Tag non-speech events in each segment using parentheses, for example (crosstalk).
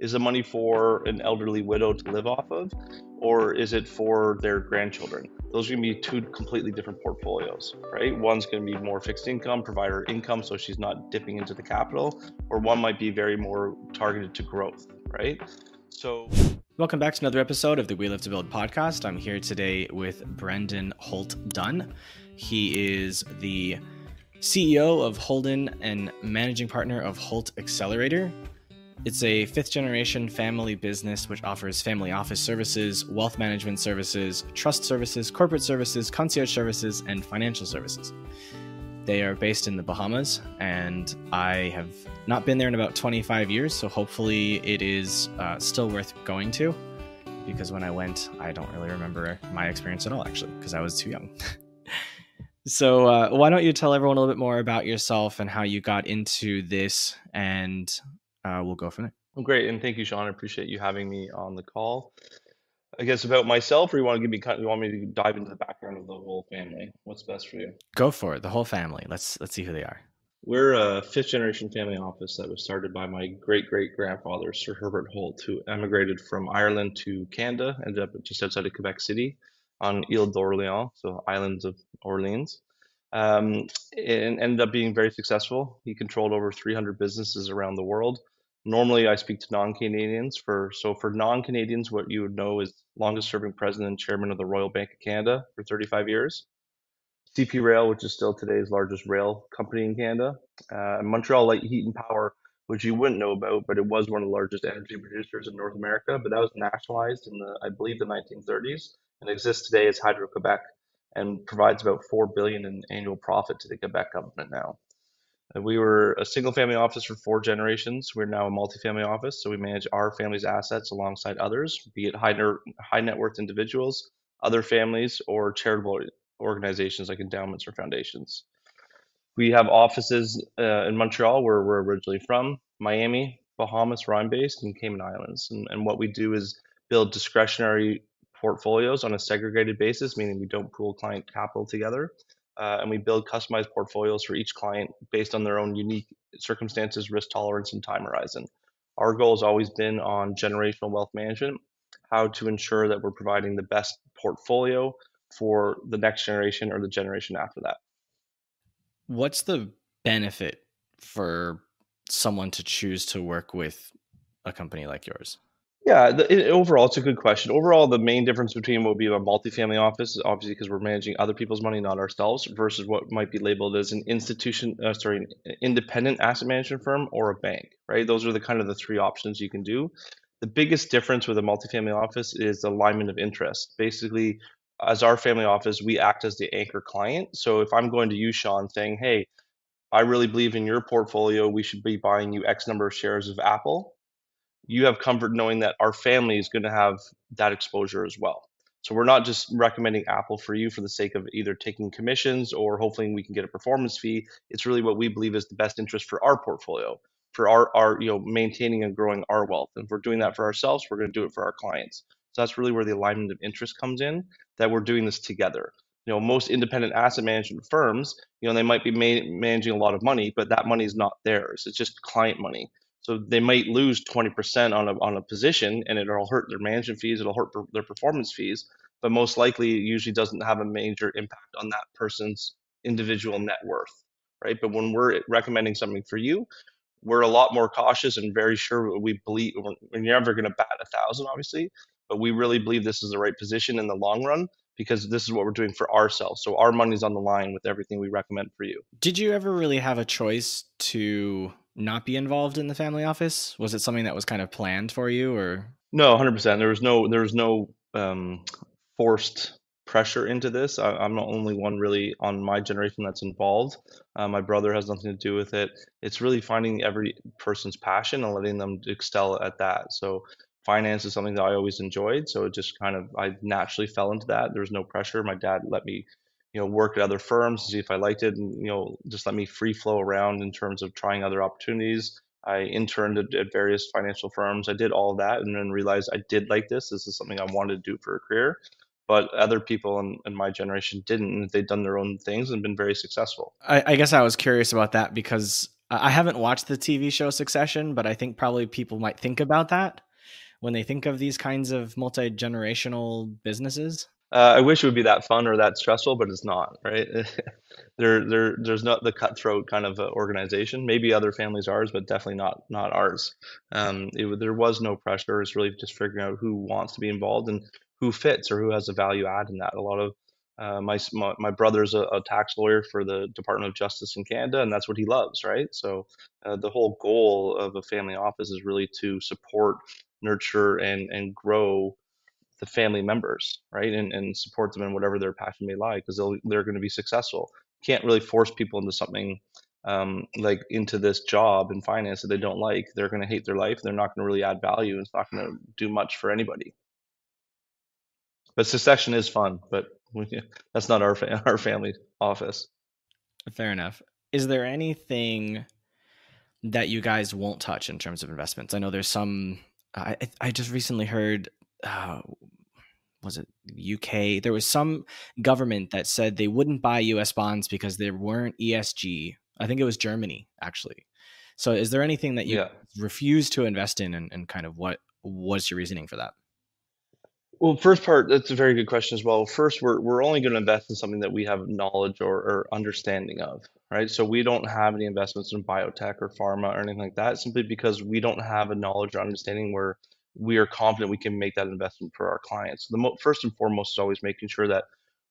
Is the money for an elderly widow to live off of, or is it for their grandchildren? Those are going to be two completely different portfolios, right? One's going to be more fixed income, provider income so she's not dipping into the capital, or one might be very more targeted to growth, right? So, welcome back to another episode of the We Live to Build podcast. I'm here today with Brendan Holt Dunn. He is the CEO of Holdun and managing partner of Holt Accelerator. It's a fifth generation family business which offers family office services, wealth management services, trust services, corporate services, concierge services, and financial services. They are based in the Bahamas, and I have not been there in about 25 years, so hopefully it is uh, still worth going to. Because when I went, I don't really remember my experience at all, actually, because I was too young. (laughs) so, uh, why don't you tell everyone a little bit more about yourself and how you got into this and uh, we'll go from there. Well, great, and thank you, Sean. I appreciate you having me on the call. I guess about myself, or you want to give me you want me to dive into the background of the whole family? What's best for you? Go for it. The whole family. Let's let's see who they are. We're a fifth generation family office that was started by my great great grandfather, Sir Herbert Holt, who emigrated from Ireland to Canada, ended up just outside of Quebec City on Ile d'Orléans, so islands of Orleans um, and ended up being very successful. He controlled over 300 businesses around the world. Normally, I speak to non-Canadians. For so for non-Canadians, what you would know is longest-serving president and chairman of the Royal Bank of Canada for 35 years. CP Rail, which is still today's largest rail company in Canada, uh, Montreal Light Heat and Power, which you wouldn't know about, but it was one of the largest energy producers in North America. But that was nationalized in the, I believe, the 1930s, and exists today as Hydro Quebec and provides about four billion in annual profit to the Quebec government now. We were a single family office for four generations. We're now a multifamily office, so we manage our family's assets alongside others, be it high, ner- high net worth individuals, other families, or charitable organizations like endowments or foundations. We have offices uh, in Montreal, where we're originally from, Miami, Bahamas, where I'm based, and Cayman Islands. And, and what we do is build discretionary portfolios on a segregated basis, meaning we don't pool client capital together. Uh, and we build customized portfolios for each client based on their own unique circumstances, risk tolerance, and time horizon. Our goal has always been on generational wealth management, how to ensure that we're providing the best portfolio for the next generation or the generation after that. What's the benefit for someone to choose to work with a company like yours? Yeah, the, it, overall, it's a good question. Overall, the main difference between what would be a multifamily office is obviously because we're managing other people's money, not ourselves, versus what might be labeled as an institution, uh, sorry, an independent asset management firm or a bank, right? Those are the kind of the three options you can do. The biggest difference with a multifamily office is alignment of interest. Basically, as our family office, we act as the anchor client. So if I'm going to you, Sean, saying, hey, I really believe in your portfolio, we should be buying you X number of shares of Apple you have comfort knowing that our family is going to have that exposure as well. So we're not just recommending Apple for you for the sake of either taking commissions or hopefully we can get a performance fee. It's really what we believe is the best interest for our portfolio, for our, our you know maintaining and growing our wealth. And if we're doing that for ourselves, we're going to do it for our clients. So that's really where the alignment of interest comes in. That we're doing this together. You know, most independent asset management firms, you know, they might be ma- managing a lot of money, but that money is not theirs. It's just client money. So they might lose 20% on a, on a position and it'll hurt their management fees, it'll hurt their performance fees, but most likely it usually doesn't have a major impact on that person's individual net worth, right? But when we're recommending something for you, we're a lot more cautious and very sure we believe we're never going to bat a thousand, obviously, but we really believe this is the right position in the long run because this is what we're doing for ourselves. So our money's on the line with everything we recommend for you. Did you ever really have a choice to not be involved in the family office? Was it something that was kind of planned for you, or no? Hundred percent. There was no there was no um, forced pressure into this. I, am the only one really on my generation that's involved. Uh, my brother has nothing to do with it. It's really finding every person's passion and letting them excel at that. So finance is something that I always enjoyed. So it just kind of I naturally fell into that. There was no pressure. My dad let me you know, work at other firms see if I liked it, and you know, just let me free flow around in terms of trying other opportunities. I interned at, at various financial firms. I did all that, and then realized I did like this. This is something I wanted to do for a career. But other people in, in my generation didn't, and they'd done their own things and been very successful. I, I guess I was curious about that because I haven't watched the TV show Succession, but I think probably people might think about that when they think of these kinds of multi generational businesses. Uh, I wish it would be that fun or that stressful, but it's not, right? (laughs) there, there, there's not the cutthroat kind of uh, organization. Maybe other families ours, but definitely not not ours. Um, it, there was no pressure. It's really just figuring out who wants to be involved and who fits or who has a value add in that. A lot of uh, my, my, my brother's a, a, tax lawyer for the Department of Justice in Canada, and that's what he loves, right? So uh, the whole goal of a family office is really to support, nurture, and and grow the family members, right? And, and support them in whatever their passion may lie because they're going to be successful. Can't really force people into something um, like into this job in finance that they don't like. They're going to hate their life. They're not going to really add value. It's not going to do much for anybody. But succession is fun, but (laughs) that's not our fa- (laughs) our family office. Fair enough. Is there anything that you guys won't touch in terms of investments? I know there's some. I I just recently heard uh, was it UK? There was some government that said they wouldn't buy US bonds because they weren't ESG. I think it was Germany, actually. So is there anything that you yeah. refuse to invest in and, and kind of what was your reasoning for that? Well, first part, that's a very good question as well. First, we're, we're only going to invest in something that we have knowledge or, or understanding of, right? So we don't have any investments in biotech or pharma or anything like that, simply because we don't have a knowledge or understanding where we are confident we can make that investment for our clients. The mo- first and foremost is always making sure that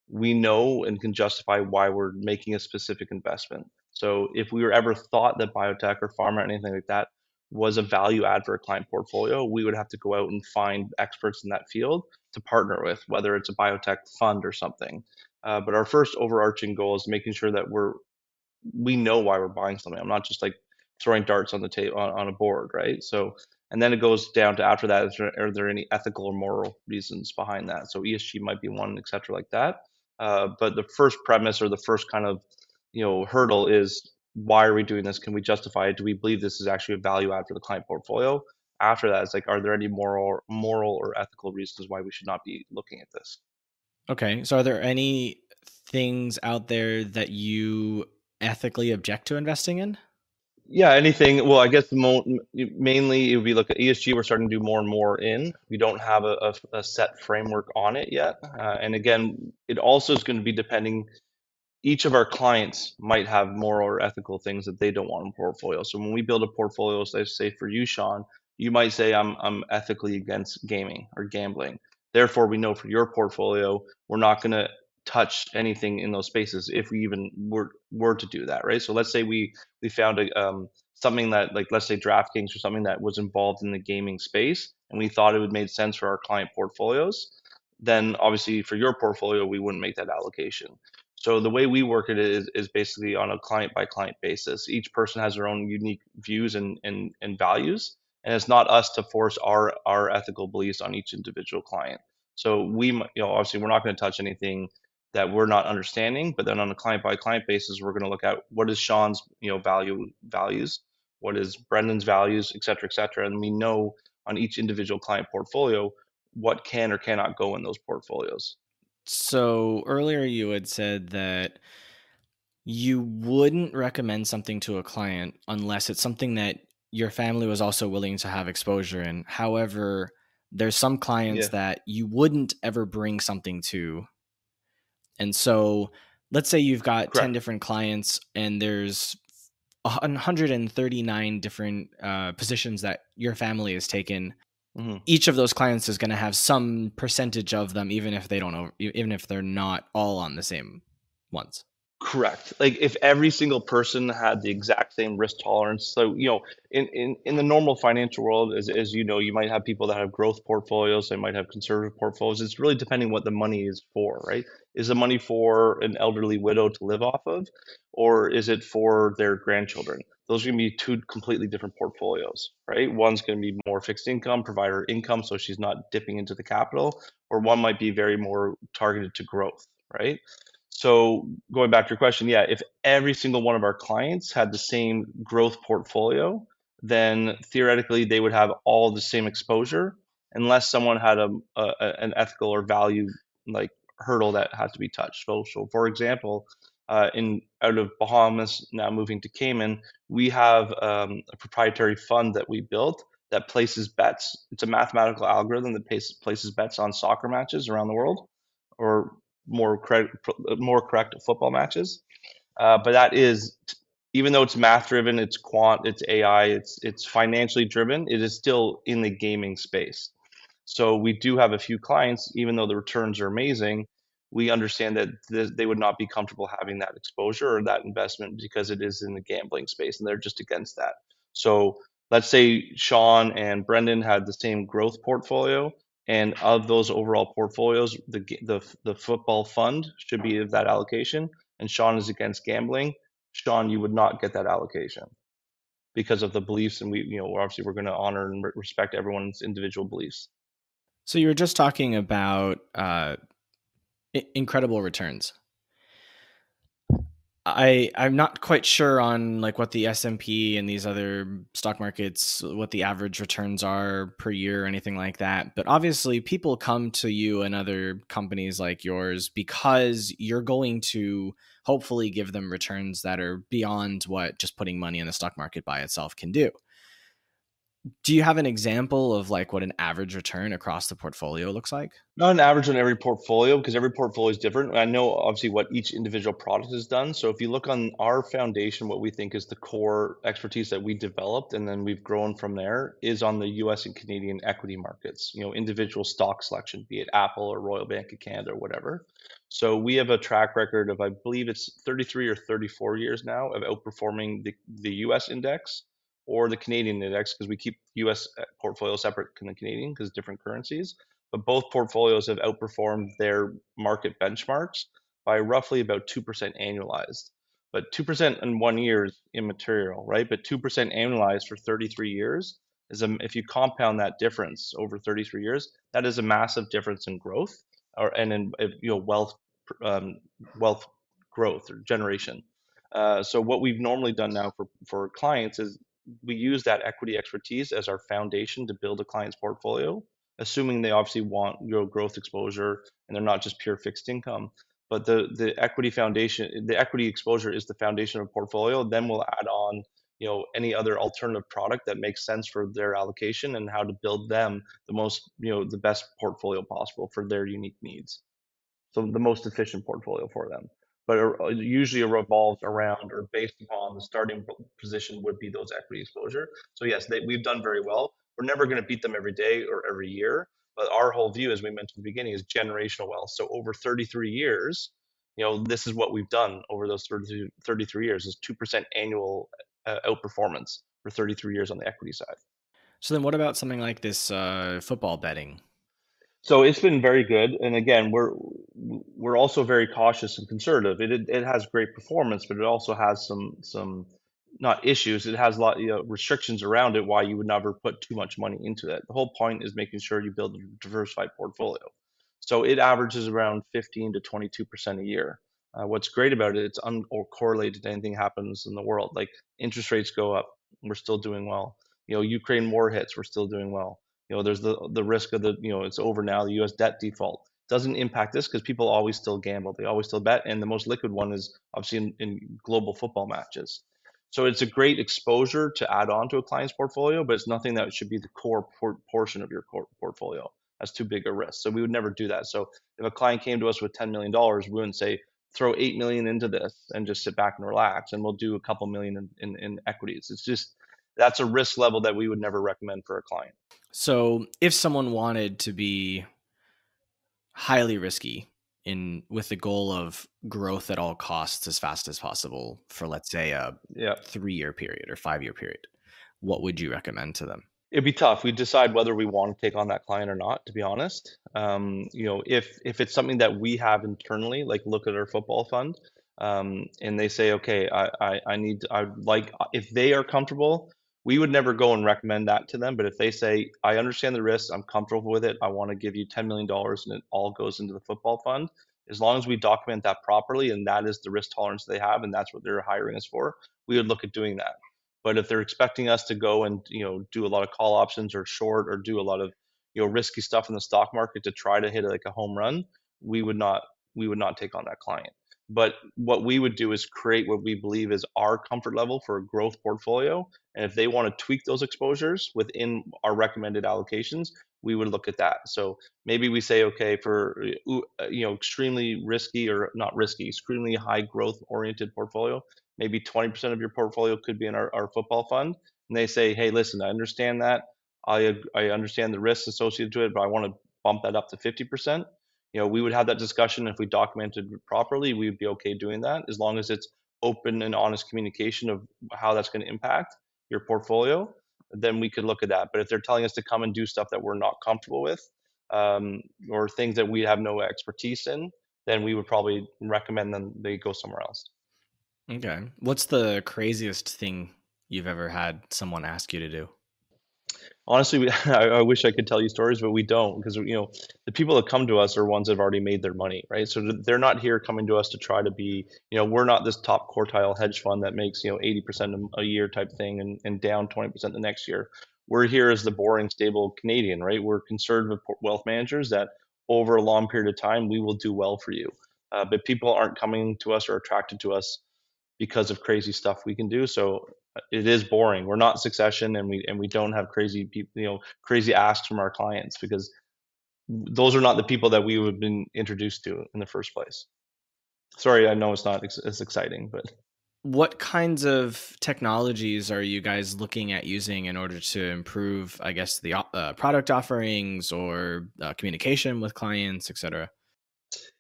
we know and can justify why we're making a specific investment. So if we were ever thought that biotech or pharma or anything like that was a value add for a client portfolio, we would have to go out and find experts in that field to partner with, whether it's a biotech fund or something. Uh, but our first overarching goal is making sure that we're we know why we're buying something. I'm not just like throwing darts on the table on, on a board, right? So and then it goes down to after that, there, are there any ethical or moral reasons behind that? So ESG might be one, et cetera, like that. Uh, but the first premise or the first kind of you know hurdle is why are we doing this? Can we justify it? Do we believe this is actually a value add for the client portfolio? After that, it's like, are there any moral, moral or ethical reasons why we should not be looking at this? Okay, so are there any things out there that you ethically object to investing in? Yeah, anything. Well, I guess the mo- mainly if we look at ESG, we're starting to do more and more in. We don't have a, a, a set framework on it yet. Uh, and again, it also is going to be depending. Each of our clients might have moral or ethical things that they don't want in portfolio. So when we build a portfolio, let's say for you, Sean, you might say I'm I'm ethically against gaming or gambling. Therefore, we know for your portfolio, we're not going to touch anything in those spaces if we even were were to do that, right? So let's say we we found a um, something that like let's say DraftKings or something that was involved in the gaming space, and we thought it would make sense for our client portfolios. Then obviously for your portfolio, we wouldn't make that allocation. So the way we work it is, is basically on a client by client basis. Each person has their own unique views and, and, and values, and it's not us to force our our ethical beliefs on each individual client. So we, you know, obviously we're not going to touch anything that we're not understanding but then on a client by client basis we're going to look at what is sean's you know value values what is brendan's values et cetera et cetera and we know on each individual client portfolio what can or cannot go in those portfolios so earlier you had said that you wouldn't recommend something to a client unless it's something that your family was also willing to have exposure in however there's some clients yeah. that you wouldn't ever bring something to and so let's say you've got Correct. 10 different clients and there's 139 different uh, positions that your family has taken. Mm-hmm. Each of those clients is going to have some percentage of them, even if they don't know, even if they're not all on the same ones. Correct. Like if every single person had the exact same risk tolerance. So, you know, in, in, in the normal financial world, as, as you know, you might have people that have growth portfolios, they might have conservative portfolios. It's really depending what the money is for, right? Is the money for an elderly widow to live off of, or is it for their grandchildren? Those are going to be two completely different portfolios, right? One's going to be more fixed income, provider income, so she's not dipping into the capital, or one might be very more targeted to growth, right? So going back to your question, yeah, if every single one of our clients had the same growth portfolio, then theoretically they would have all the same exposure, unless someone had a, a an ethical or value like hurdle that had to be touched. So, for example, uh, in out of Bahamas, now moving to Cayman, we have um, a proprietary fund that we built that places bets. It's a mathematical algorithm that places bets on soccer matches around the world, or more correct, more correct football matches. Uh, but that is, even though it's math driven, it's quant, it's AI, it's it's financially driven. It is still in the gaming space. So we do have a few clients, even though the returns are amazing. We understand that th- they would not be comfortable having that exposure or that investment because it is in the gambling space, and they're just against that. So let's say Sean and Brendan had the same growth portfolio, and of those overall portfolios, the the the football fund should be of that allocation, and Sean is against gambling. Sean, you would not get that allocation because of the beliefs, and we, you know, obviously we're going to honor and respect everyone's individual beliefs. So you were just talking about uh, incredible returns. I I'm not quite sure on like what the S&P and these other stock markets what the average returns are per year or anything like that. But obviously people come to you and other companies like yours because you're going to hopefully give them returns that are beyond what just putting money in the stock market by itself can do do you have an example of like what an average return across the portfolio looks like? Not an average on every portfolio because every portfolio is different. I know obviously what each individual product has done. So if you look on our foundation, what we think is the core expertise that we developed and then we've grown from there is on the US and Canadian equity markets, you know, individual stock selection, be it Apple or Royal Bank of Canada or whatever. So we have a track record of I believe it's 33 or 34 years now of outperforming the, the US index or the Canadian index because we keep US uh, portfolio separate from the Canadian because different currencies. But both portfolios have outperformed their market benchmarks by roughly about 2% annualized. But 2% in one year is immaterial, right? But 2% annualized for 33 years is a, if you compound that difference over 33 years, that is a massive difference in growth or and in you know wealth um, wealth growth or generation. Uh, so what we've normally done now for for clients is we use that equity expertise as our foundation to build a client's portfolio, assuming they obviously want you know, growth exposure and they're not just pure fixed income. But the the equity foundation, the equity exposure is the foundation of a portfolio. Then we'll add on you know any other alternative product that makes sense for their allocation and how to build them the most you know the best portfolio possible for their unique needs so the most efficient portfolio for them but uh, usually revolves around or based upon the starting position would be those equity exposure. So yes, they, we've done very well. We're never going to beat them every day or every year, but our whole view, as we mentioned at the beginning, is generational wealth. So over 33 years, you know, this is what we've done over those 33, 33 years is 2% annual uh, outperformance for 33 years on the equity side. So then what about something like this uh, football betting? So it's been very good, and again, we're we're also very cautious and conservative. It, it, it has great performance, but it also has some some not issues. It has a lot you know, restrictions around it. Why you would never put too much money into it. The whole point is making sure you build a diversified portfolio. So it averages around 15 to 22 percent a year. Uh, what's great about it, it's uncorrelated to anything happens in the world. Like interest rates go up, we're still doing well. You know, Ukraine war hits, we're still doing well you know there's the the risk of the you know it's over now the U.S. debt default. Doesn't impact this because people always still gamble. They always still bet and the most liquid one is obviously in, in global football matches. So it's a great exposure to add on to a client's portfolio but it's nothing that should be the core por- portion of your portfolio. That's too big a risk. So we would never do that. So if a client came to us with $10 million we wouldn't say throw 8 million into this and just sit back and relax and we'll do a couple million in, in, in equities. It's just that's a risk level that we would never recommend for a client. So, if someone wanted to be highly risky in with the goal of growth at all costs as fast as possible for let's say a yeah. 3-year period or 5-year period, what would you recommend to them? It'd be tough. We decide whether we want to take on that client or not. To be honest, um, you know, if if it's something that we have internally, like look at our football fund, um, and they say, okay, I, I, I need, I like, if they are comfortable we would never go and recommend that to them. But if they say, I understand the risks, I'm comfortable with it, I want to give you $10 million and it all goes into the football fund, as long as we document that properly and that is the risk tolerance they have and that's what they're hiring us for, we would look at doing that. But if they're expecting us to go and you know do a lot of call options or short or do a lot of you know risky stuff in the stock market to try to hit like a home run, we would not we would not take on that client. But what we would do is create what we believe is our comfort level for a growth portfolio. And if they want to tweak those exposures within our recommended allocations, we would look at that. So maybe we say, okay, for uh, you know extremely risky or not risky, extremely high growth oriented portfolio, maybe 20% of your portfolio could be in our, our football fund. And they say, hey, listen, I understand that. I I understand the risks associated to it, but I want to bump that up to 50% you know we would have that discussion. If we documented properly we would be okay doing that as long as it's open and honest communication of how that's going to impact your portfolio then we could look at that. But if they're telling us to come and do stuff that we're not comfortable with um, or things that we have no expertise in then we would probably recommend them they go somewhere else. Okay. What's the craziest thing you've ever had someone ask you to do honestly, we, (laughs) I, I, wish I could tell you stories, but we don't because you know the people that come to us are ones that have already made their money, right? So they're not here coming to us to try to be, you know, we're not this top quartile hedge fund that makes you know 80% a year type thing and, and down 20% the next year. We're here as the boring, stable Canadian, right? We're conservative wealth managers that over a long period of time we will do well for you. Uh, but people aren't coming to us or attracted to us because of crazy stuff we can do. So it is boring. We're not succession, and we and we don't have crazy people, you know, crazy asks from our clients because those are not the people that we would have been introduced to in the first place. Sorry, I know it's not ex- as exciting, but what kinds of technologies are you guys looking at using in order to improve, I guess, the uh, product offerings or uh, communication with clients, etc.?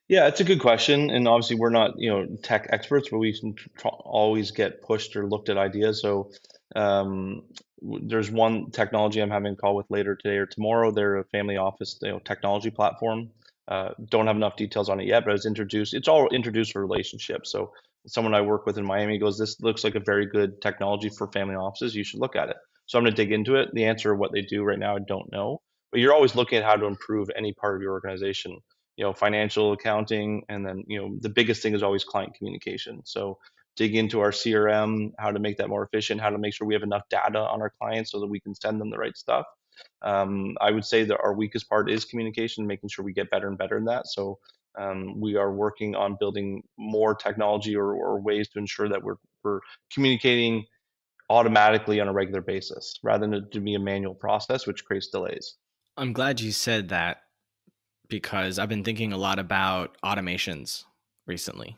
Yeah, it's a good question, and obviously we're not you know tech experts, but we can always get pushed or looked at ideas. So um, there's one technology I'm having a call with later today or tomorrow. They're a family office you know, technology platform. Uh, don't have enough details on it yet, but it's introduced. It's all introduced for relationships. So someone I work with in Miami goes, "This looks like a very good technology for family offices. You should look at it." So I'm going to dig into it. The answer of what they do right now, I don't know, but you're always looking at how to improve any part of your organization you know financial accounting and then you know the biggest thing is always client communication. So dig into our crm how to make that more efficient how to make sure we have enough data on our clients so that we can send them the right stuff. Um, i would say that our weakest part is communication making sure we get better and better in that. So um, we are working on building more technology or, or ways to ensure that we're, we're communicating automatically on a regular basis rather than it to be a manual process which creates delays. I'm glad you said that because I've been thinking a lot about automations recently.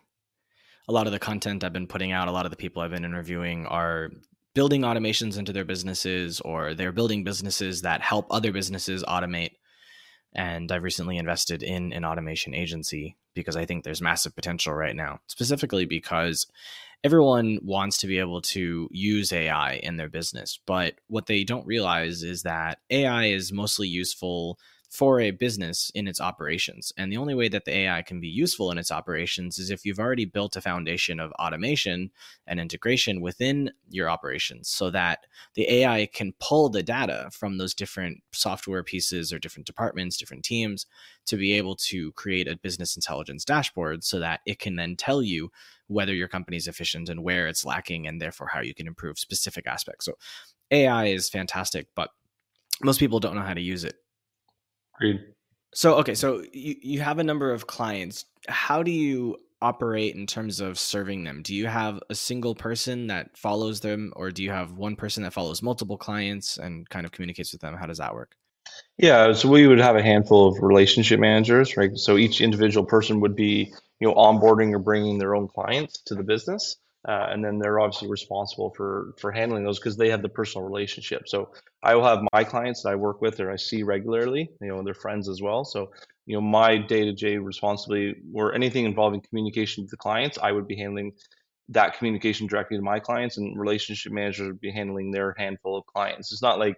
A lot of the content I've been putting out, a lot of the people I've been interviewing are building automations into their businesses or they're building businesses that help other businesses automate. And I've recently invested in an automation agency because I think there's massive potential right now, specifically because everyone wants to be able to use AI in their business. But what they don't realize is that AI is mostly useful for a business in its operations. And the only way that the AI can be useful in its operations is if you've already built a foundation of automation and integration within your operations so that the AI can pull the data from those different software pieces or different departments, different teams to be able to create a business intelligence dashboard so that it can then tell you whether your company is efficient and where it's lacking and therefore how you can improve specific aspects. So AI is fantastic, but most people don't know how to use it Agreed. So okay, so you, you have a number of clients. How do you operate in terms of serving them? Do you have a single person that follows them, or do you have one person that follows multiple clients and kind of communicates with them? How does that work? Yeah, so we would have a handful of relationship managers, right? So each individual person would be, you know, onboarding or bringing their own clients to the business. Uh, and then they're obviously responsible for for handling those because they have the personal relationship. So I will have my clients that I work with or I see regularly. You know, they're friends as well. So you know, my day to day responsibility or anything involving communication with the clients, I would be handling that communication directly to my clients, and relationship managers would be handling their handful of clients. It's not like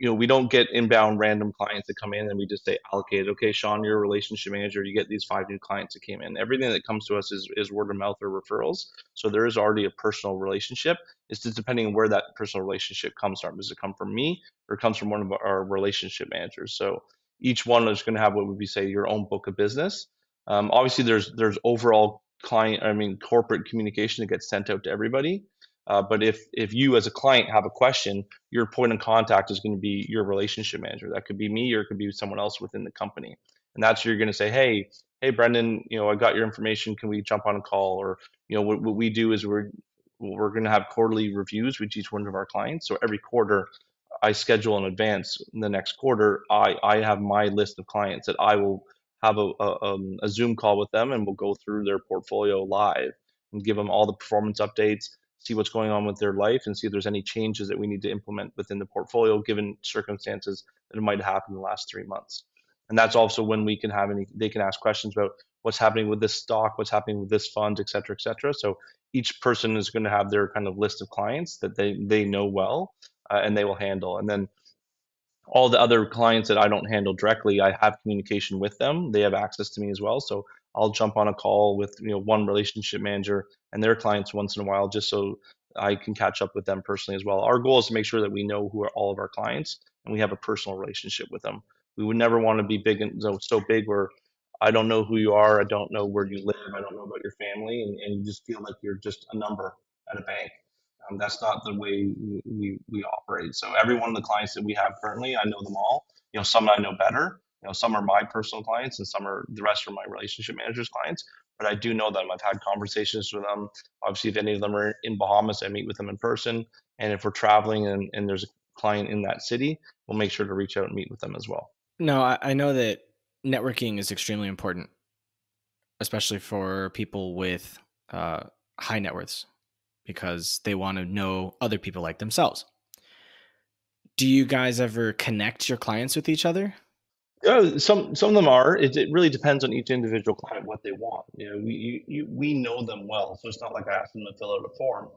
you know, we don't get inbound random clients that come in and we just say allocate. Okay, Sean, you're a relationship manager. You get these five new clients that came in. Everything that comes to us is, is word of mouth or referrals. So there is already a personal relationship. It's just depending on where that personal relationship comes from. Does it come from me or comes from one of our relationship managers? So each one is going to have what would we say your own book of business. Um, obviously, there's there's overall client, I mean corporate communication that gets sent out to everybody. Uh, but if if you as a client have a question, your point of contact is going to be your relationship manager. That could be me or it could be someone else within the company. And that's you're going to say, hey, hey Brendan, you know I got your information. Can we jump on a call? Or you know what, what we do is we're we're going to have quarterly reviews with each one of our clients. So every quarter, I schedule in advance. In the next quarter, I I have my list of clients that I will have a a, um, a Zoom call with them, and we'll go through their portfolio live and give them all the performance updates, see what's going on with their life, and see if there's any changes that we need to implement within the portfolio given circumstances that might happen in the last three months. And that's also when we can have any, they can ask questions about what's happening with this stock, what's happening with this fund, et cetera, et cetera. So each person is going to have their kind of list of clients that they they know well uh, and they will handle. And then all the other clients that I don't handle directly, I have communication with them. They have access to me as well. So I'll jump on a call with you know one relationship manager and their clients once in a while, just so I can catch up with them personally as well. Our goal is to make sure that we know who are all of our clients and we have a personal relationship with them. We would never want to be big and so, so big where I don't know who you are, I don't know where you live, I don't know about your family, and, and you just feel like you're just a number at a bank. Um, that's not the way we, we, we operate. So every one of the clients that we have currently, I know them all. You know, some I know better. You know, some are my personal clients, and some are the rest are my relationship managers' clients. But I do know them. I've had conversations with them. Obviously, if any of them are in Bahamas, I meet with them in person. And if we're traveling and, and there's a client in that city, we'll make sure to reach out and meet with them as well. No, I, I know that networking is extremely important, especially for people with uh, high net worths because they want to know other people like themselves. Do you guys ever connect your clients with each other? Yeah, some some of them are. It, it really depends on each individual client what they want. You know, we you, you, we know them well, so it's not like I ask them to fill out a form.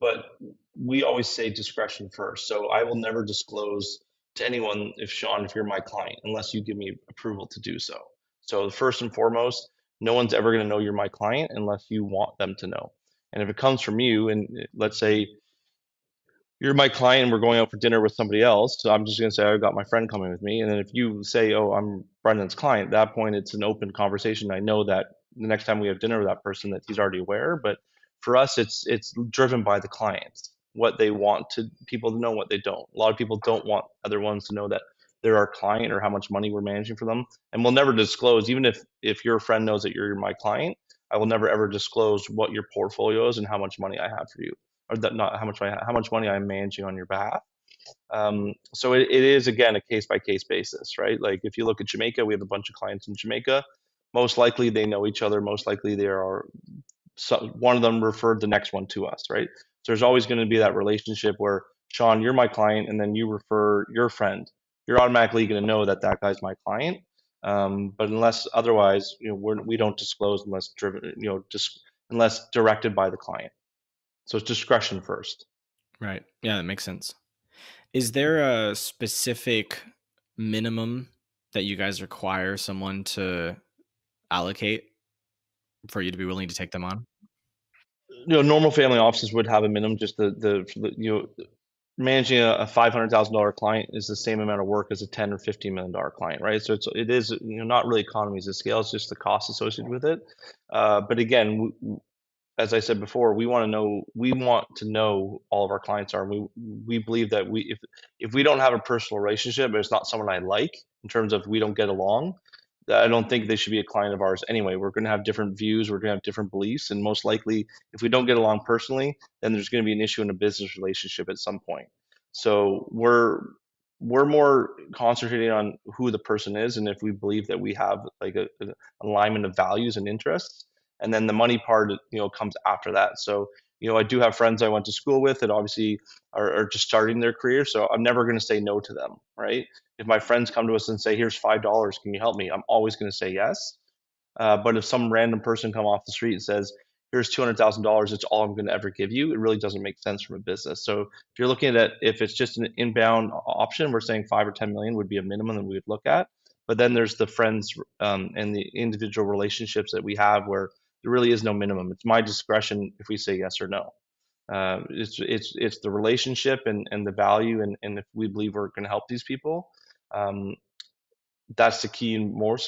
But we always say discretion first. So I will never disclose to anyone if Sean, if you're my client, unless you give me approval to do so. So first and foremost, no one's ever going to know you're my client unless you want them to know. And if it comes from you, and eh, let's say you're my client and we're going out for dinner with somebody else, so I'm just going to say, I've got my friend coming with me. And then if you say, oh, I'm Brendan's client, at that point, it's an open conversation. I know that the next time we have dinner with that person that he's already aware. But for us, it's it's driven by the clients, what they want to people to know, what they don't. A lot of people don't want other ones to know that they're our client or how much money we're managing for them. And we'll never disclose, even if if your friend knows that you're my client, I will never ever disclose what your portfolio is and how much money I have for you, or that not how much I, how much money I'm managing on your behalf. Um, so it, it is again a case by case basis, right? Like if you look at Jamaica, we have a bunch of clients in Jamaica. Most likely they know each other. Most likely they are one of them referred the next one to us, right? So there's always going to be that relationship where Sean, you're my client, and then you refer your friend. You're automatically going to know that that guy's my client, um, but unless otherwise, you know, we're, we do not disclose unless driven, you know, just unless directed by the client. So it's discretion first. Right. Yeah, that makes sense. Is there a specific minimum that you guys require someone to allocate for you to be willing to take them on? You know, normal family offices would have a minimum. Just the the you know managing a, five hundred thousand dollar client is the same amount of work as a ten or fifteen million dollar client, right? So it's it is you know not really economies of scale; it's just the cost associated with it. Uh, but again, as I said before, we want to know we want to know all of our clients are. We we believe that we if if we don't have a personal relationship, it's not someone I like in terms of we don't get along. I don't think they should be a client of ours anyway. We're going to have different views, we're going to have different beliefs, and most likely, if we don't get along personally, then there's going to be an issue in a business relationship at some point. So we're we're more concentrating on who the person is, and if we believe that we have like a, a alignment of values and interests, and then the money part, you know, comes after that. So you know, I do have friends I went to school with that obviously are, are just starting their career. So I'm never going to say no to them, right? If my friends come to us and say, "Here's five dollars, can you help me?" I'm always going to say yes. Uh, but if some random person come off the street and says, "Here's two hundred thousand dollars, it's all I'm going to ever give you," it really doesn't make sense from a business. So if you're looking at if it's just an inbound option, we're saying five or ten million would be a minimum that we would look at. But then there's the friends um, and the individual relationships that we have where there really is no minimum. It's my discretion if we say yes or no. Uh, it's it's it's the relationship and, and the value and, and if we believe we're going to help these people, um, that's the key and more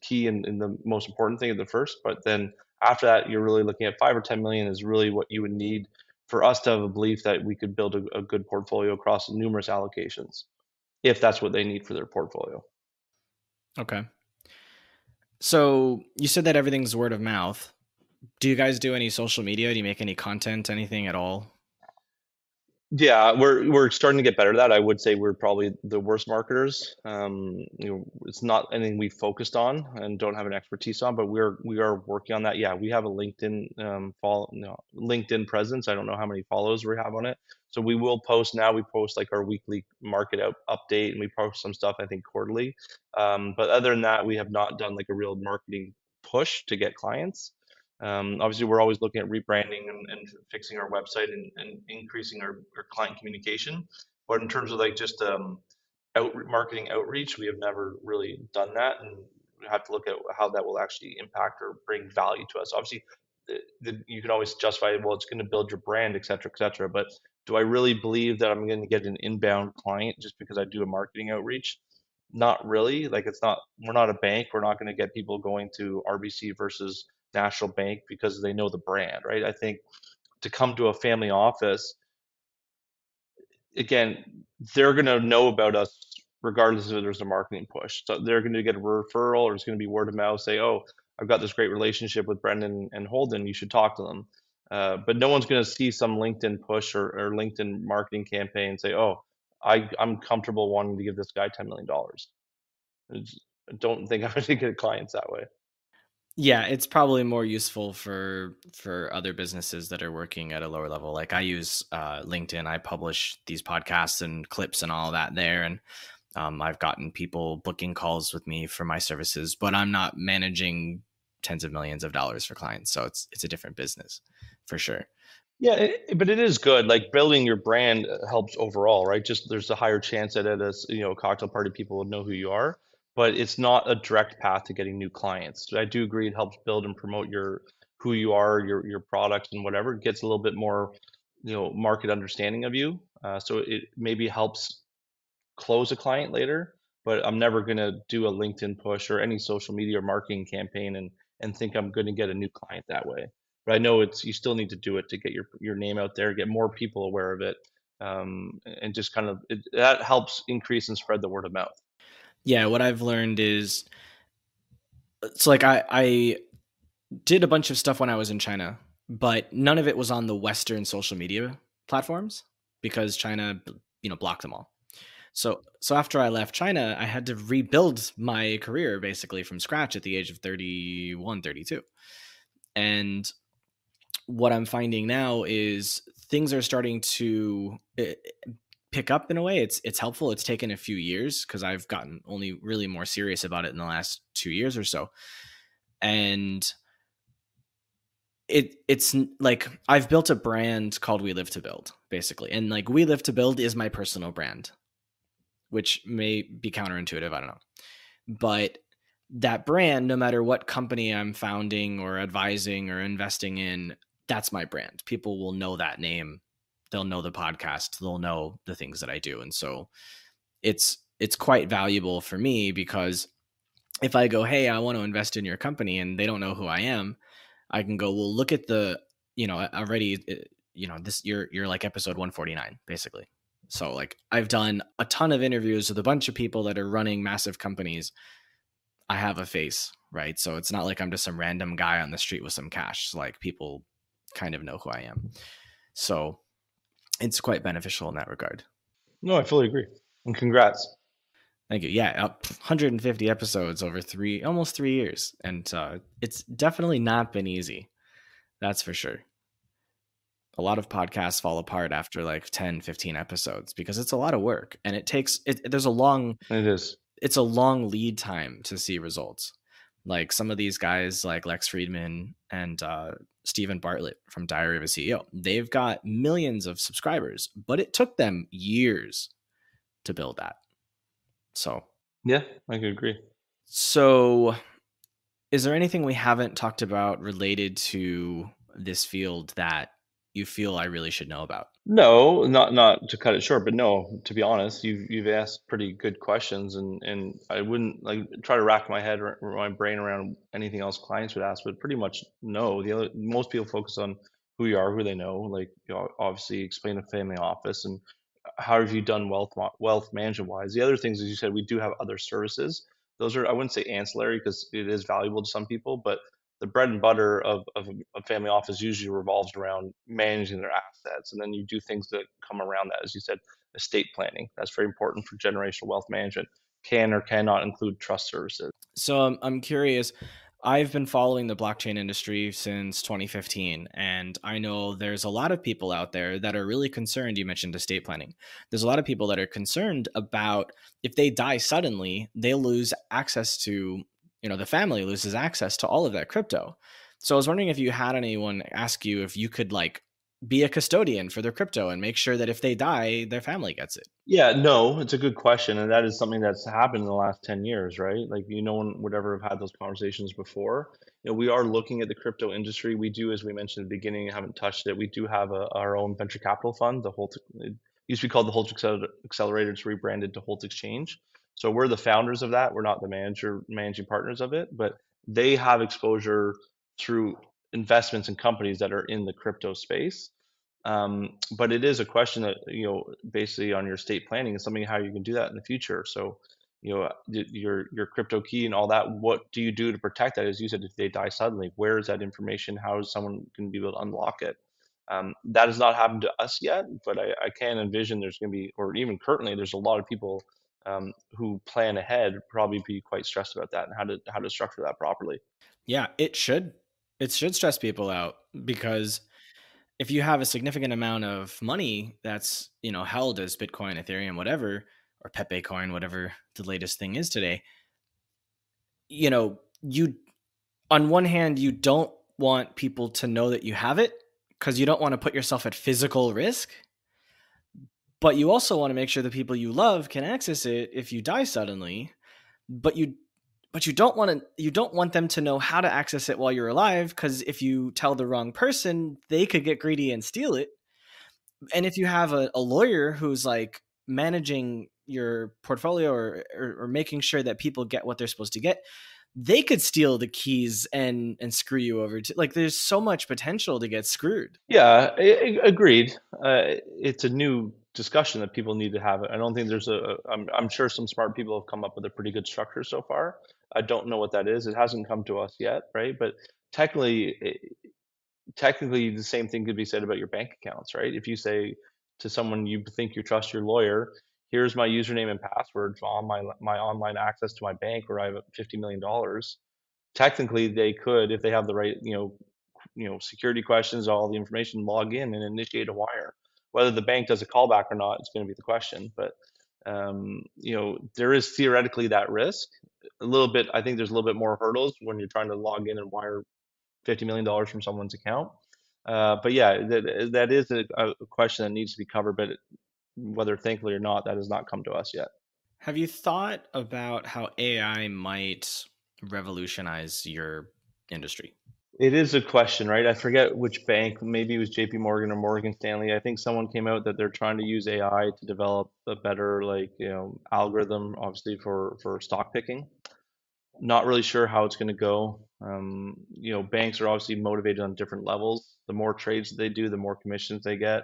key and, and the most important thing at the first. But then after that, you're really looking at five or ten million is really what you would need for us to have a belief that we could build a, a good portfolio across numerous allocations, if that's what they need for their portfolio. Okay. So you said that everything's word of mouth. Do you guys do any social media? Do you make any content, anything at all? Yeah, we're we're starting to get better at that. I would say we're probably the worst marketers. Um, you know, it's not anything we focused on and don't have an expertise on, but we're we are working on that. Yeah, we have a LinkedIn um follow, you know, LinkedIn presence. I don't know how many follows we have on it. So we will post now. We post like our weekly market out update, and we post some stuff I think quarterly. Um, but other than that, we have not done like a real marketing push to get clients. Um, obviously, we're always looking at rebranding and, and fixing our website and, and increasing our, our, client communication. But in terms of like just um, out marketing outreach, we have never really done that, and we have to look at how that will actually impact or bring value to us. Obviously, the, the, you can always justify, well, it's going to build your brand, et cetera, et cetera. But do I really believe that I'm going to get an inbound client just because I do a marketing outreach? Not really. Like it's not. We're not a bank. We're not going to get people going to RBC versus National Bank because they know the brand, right? I think to come to a family office, again, they're going to know about us regardless if there's a marketing push. So they're going to get a referral or it's going to be word of mouth, say, oh, I've got this great relationship with Brendan and Holdun, you should talk to them. Uh, but no one's going to see some LinkedIn push or, or LinkedIn marketing campaign and say, oh, I, I'm comfortable wanting to give this guy $10 million. I don't think (laughs) I'm going to get clients that way. Yeah, it's probably more useful for for other businesses that are working at a lower level. Like I use uh, LinkedIn. I publish these podcasts and clips and all that there, and um, I've gotten people booking calls with me for my services. But I'm not managing tens of millions of dollars for clients, so it's it's a different business for sure. Yeah, it, but it is good. Like building your brand helps overall, right? Just there's a higher chance that at a you know cocktail party people would know who you are but it's not a direct path to getting new clients. I do agree it helps build and promote your who you are, your your products and whatever. It gets a little bit more, you know, market understanding of you. Uh, so it maybe helps close a client later. But I'm never gonna do a LinkedIn push or any social media or marketing campaign and and think I'm going to get a new client that way. But I know it's you still need to do it to get your your name out there, get more people aware of it, um, and just kind of it, that helps increase and spread the word of mouth yeah, what I've learned is it's like I I did a bunch of stuff when I was in China, but none of it was on the Western social media platforms because China, you know, blocked them all. So so after I left China, I had to rebuild my career basically from scratch at the age of 31, 32. And what I'm finding now is things are starting to eh, pick up in a way. It's it's helpful. It's taken a few years because I've gotten only really more serious about it in the last two years or so, and it it's like I've built a brand called We Live to Build, basically, and like We Live to Build is my personal brand, which may be counterintuitive. I don't know, but that brand, no matter what company I'm founding or advising or investing in, that's my brand. People will know that name. They'll know the podcast. They'll know the things that i do. And so it's it's quite valuable for me because if i go hey i want to invest in your company and they don't know who i am i can go well look at the you know already uh, you know this you're you're like episode 149 basically. So like i've done a ton of interviews with a bunch of people that are running massive companies. I have a face right? So it's not like i'm just some random guy on the street with some cash. Like people kind of know who i am so it's quite beneficial in that regard. No, I fully agree. And congrats. Thank you. Yeah, 150 episodes over three, almost three years, and uh, it's definitely not been easy. That's for sure. A lot of podcasts fall apart after like 10, 15 episodes because it's a lot of work, and it takes. It, there's a long. It is. It's a long lead time to see results. Like some of these guys, like Lex Fridman and uh, Steven Bartlett from Diary of a CEO. They've got millions of subscribers, but it took them years to build that. So, yeah, I could agree. So, is there anything we haven't talked about related to this field that you feel I really should know about? No, not not to cut it short, but no. To be honest, you've you've asked pretty good questions, and and I wouldn't like try to rack my head or my brain around anything else clients would ask, but pretty much no. The other most people focus on who you are, who they know. Like you know, obviously, explain a family office and how have you done wealth wealth management wise. The other things, as you said, we do have other services those are I wouldn't say ancillary because it is valuable to some people, but the bread and butter of, of a family office usually revolves around managing their assets. And then you do things that come around that, as you said, estate planning. That's very important for generational wealth management. Can or cannot include trust services. So I'm, I'm curious. I've been following the blockchain industry since 2015, and I know there's a lot of people out there that are really concerned. You mentioned estate planning. There's a lot of people that are concerned about if they die suddenly, they lose access to you know the family loses access to all of that crypto. So i was wondering if you had anyone ask you if you could like be a custodian for their crypto and make sure that if they die their family gets it. Yeah no it's a good question and that is something that's happened in the last 10 years right? Like you no one would ever have had those conversations before. You know we are looking at the crypto industry. We do as we mentioned at the beginning haven't touched it. We do have a, our own venture capital fund the Holt it used to be called the Holt Accelerator. It's rebranded to Holt Xchange so we're the founders of that. We're not the manager managing partners of it, but they have exposure through investments in companies that are in the crypto space. Um, but it is a question that you know basically on your state planning is something how you can do that in the future. So you know your your crypto key and all that. What do you do to protect that? As you said, if they die suddenly, where is that information? How is someone going to be able to unlock it? Um, that has not happened to us yet, but I, I can envision there's going to be, or even currently, there's a lot of people um, who plan ahead probably be quite stressed about that and how to how to structure that properly. Yeah, it should it should stress people out because if you have a significant amount of money that's you know held as Bitcoin, Ethereum, whatever, or Pepe coin, whatever the latest thing is today, you know you on one hand you don't want people to know that you have it because you don't want to put yourself at physical risk but you also want to make sure the people you love can access it if you die suddenly. But you but you don't want to you don't want them to know how to access it while you're alive because if you tell the wrong person they could get greedy and steal it. And if you have a, a lawyer who's like managing your portfolio or, or, or making sure that people get what they're supposed to get they could steal the keys and and screw you over like there's so much potential to get screwed. Yeah I, I agreed. Uh, it's a new discussion that people need to have. I don't think there's a. I'm, I'm sure some smart people have come up with a pretty good structure so far. I don't know what that is. It hasn't come to us yet, right? But technically, technically, the same thing could be said about your bank accounts, right? If you say to someone you think you trust your lawyer, here's my username and password on my my online access to my bank where I have 50 million dollars. Technically, they could, if they have the right, you know, you know, security questions, all the information, log in and initiate a wire whether the bank does a callback or not is going to be the question. But um, you know, there is theoretically that risk. A little bit, I think there's a little bit more hurdles when you're trying to log in and wire fifty million dollars from someone's account. Uh, but yeah, that, that is a, a, question that needs to be covered. But whether thankfully or not, that has not come to us yet. Have you thought about how AI might revolutionize your industry? It is a question, right? I forget which bank, maybe it was JP Morgan or Morgan Stanley. I think someone came out that they're trying to use AI to develop a better like, you know, algorithm obviously for for stock picking. Not really sure how it's going to go. Um, you know, banks are obviously motivated on different levels. The more trades they do, the more commissions they get,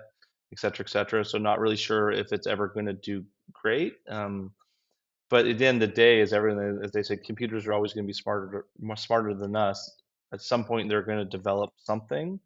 et cetera, et cetera. So not really sure if it's ever going to do great. Um, but at the end of the day, as everything as they say, computers are always going to be smarter, smarter than us at some point they're going to develop something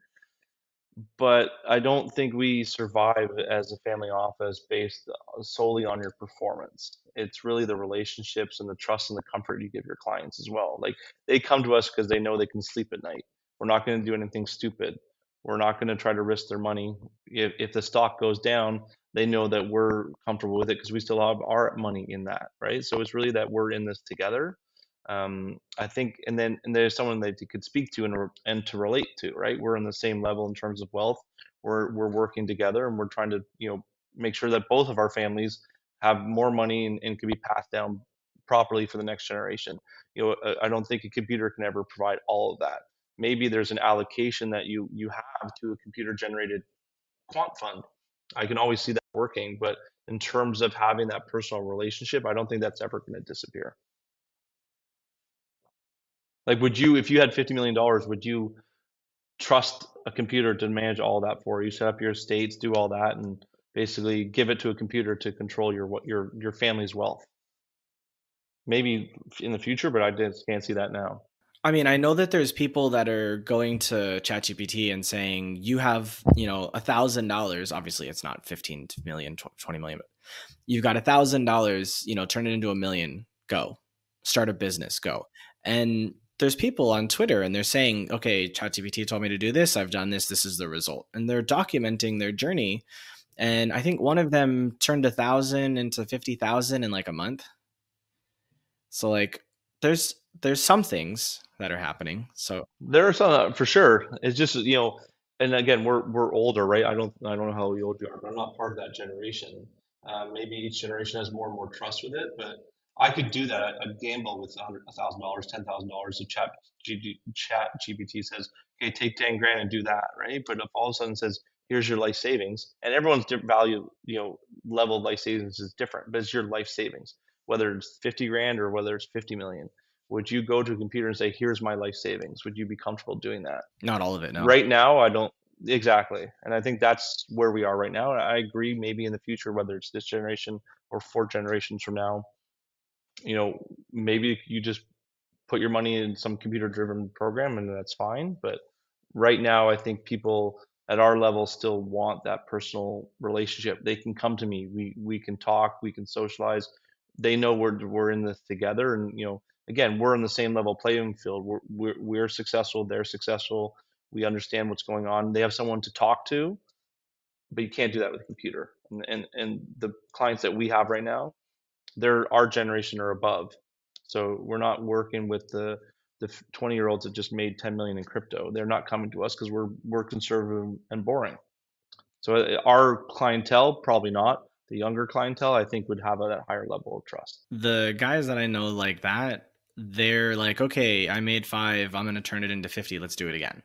but i don't think we survive as a family office based uh, solely on your performance. It's really the relationships and the trust and the comfort you give your clients as well. Like they come to us because they know they can sleep at night. We're not going to do anything stupid. We're not going to try to risk their money. If, if the stock goes down they know that we're comfortable with it because we still have our money in that right? So it's really that we're in this together um, I think, and then and there's someone that you could speak to and and to relate to, right? We're on the same level in terms of wealth. We're we're working together, and we're trying to you know make sure that both of our families have more money and, and can be passed down properly for the next generation. You know, I don't think a computer can ever provide all of that. Maybe there's an allocation that you you have to a computer generated quant fund. I can always see that working, but in terms of having that personal relationship, I don't think that's ever going to disappear. Like, would you, if you had fifty million dollars, would you trust a computer to manage all that for you, set up your estates, do all that, and basically give it to a computer to control your what your your family's wealth? maybe in the future, but I just can't see that now. I mean, I know that there's people that are going to ChatGPT and saying you have, you know, a thousand dollars. Obviously, it's not 15 million, 20 million, but you've got a thousand dollars, you know, turn it into a million, go start a business, go. And there's people on Twitter and they're saying, okay, ChatGPT told me to do this. I've done this. This is the result. And they're documenting their journey. And I think one of them turned a thousand into 50,000 in like a month. So like there's, there's some things that are happening. So there are some uh, for sure. It's just, you know, and again, we're, we're older, right? I don't, I don't know how old you are, but I'm not part of that generation. Uh, maybe each generation has more and more trust with it, but I could do that. I'd gamble with a thousand dollars, ten thousand dollars. The chat, chat GPT says, "Okay, take ten grand and do that," right? But if all of a sudden says, "Here's your life savings," and everyone's value, you know, level of life savings is different, but it's your life savings, whether it's fifty grand or whether it's fifty million. Would you go to a computer and say, "Here's my life savings"? Would you be comfortable doing that? Not all of it. No. Right now, I don't. Exactly, and I think that's where we are right now. I agree. Maybe in the future, whether it's this generation or four generations from now, you know, maybe you just put your money in some computer driven program and that's fine. But right now, I think people at our level still want that personal relationship. They can come to me. We we can talk. We can socialize. They know we're we're in this together, and you know, again, we're in the same level playing field. We're we're, we're successful. They're successful. We understand what's going on. They have someone to talk to, but you can't do that with a computer. And and, and the clients that we have right now, they're our generation or above. So we're not working with the the 20 year olds that just made 10 million in crypto. They're not coming to us because we're we're conservative and boring. So uh, our clientele probably not. The younger clientele, I think, would have a, that higher level of trust. The guys that I know like that, they're like, okay, I made five. I'm going to turn it into 50. Let's do it again.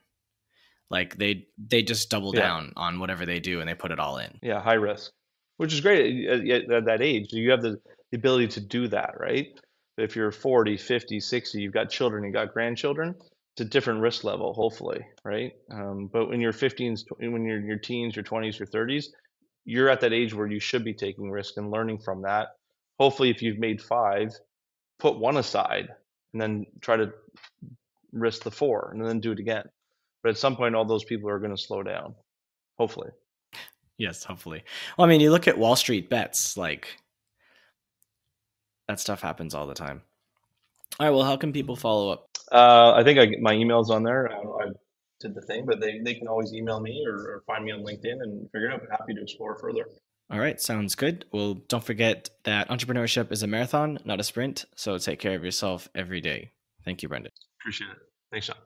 Like they they just double yeah. down on whatever they do and they put it all in. Yeah, high risk, which is great at, at that age. You have the the ability to do that, right? But if you're 40, 50, 60, you've got children, you've got grandchildren, it's a different risk level, hopefully, right? Um, but when you're 15s, when you're in your teens, your 20s, your 30s, you're at that age where you should be taking risk and learning from that. Hopefully, if you've made five, put one aside and then try to risk the four and then do it again. But at some point, all those people are going to slow down, hopefully. Yes, hopefully. Well, I mean, you look at Wall Street bets, like that stuff happens all the time. All right. Well, how can people follow up? Uh, I think I, my email's on there. I, I, did the thing, but they, they can always email me or, or find me on LinkedIn and figure it out. happy to explore further. All right, sounds good. Well, don't forget that entrepreneurship is a marathon, not a sprint. So take care of yourself every day. Thank you, Brendan. Appreciate it. Thanks, Sean.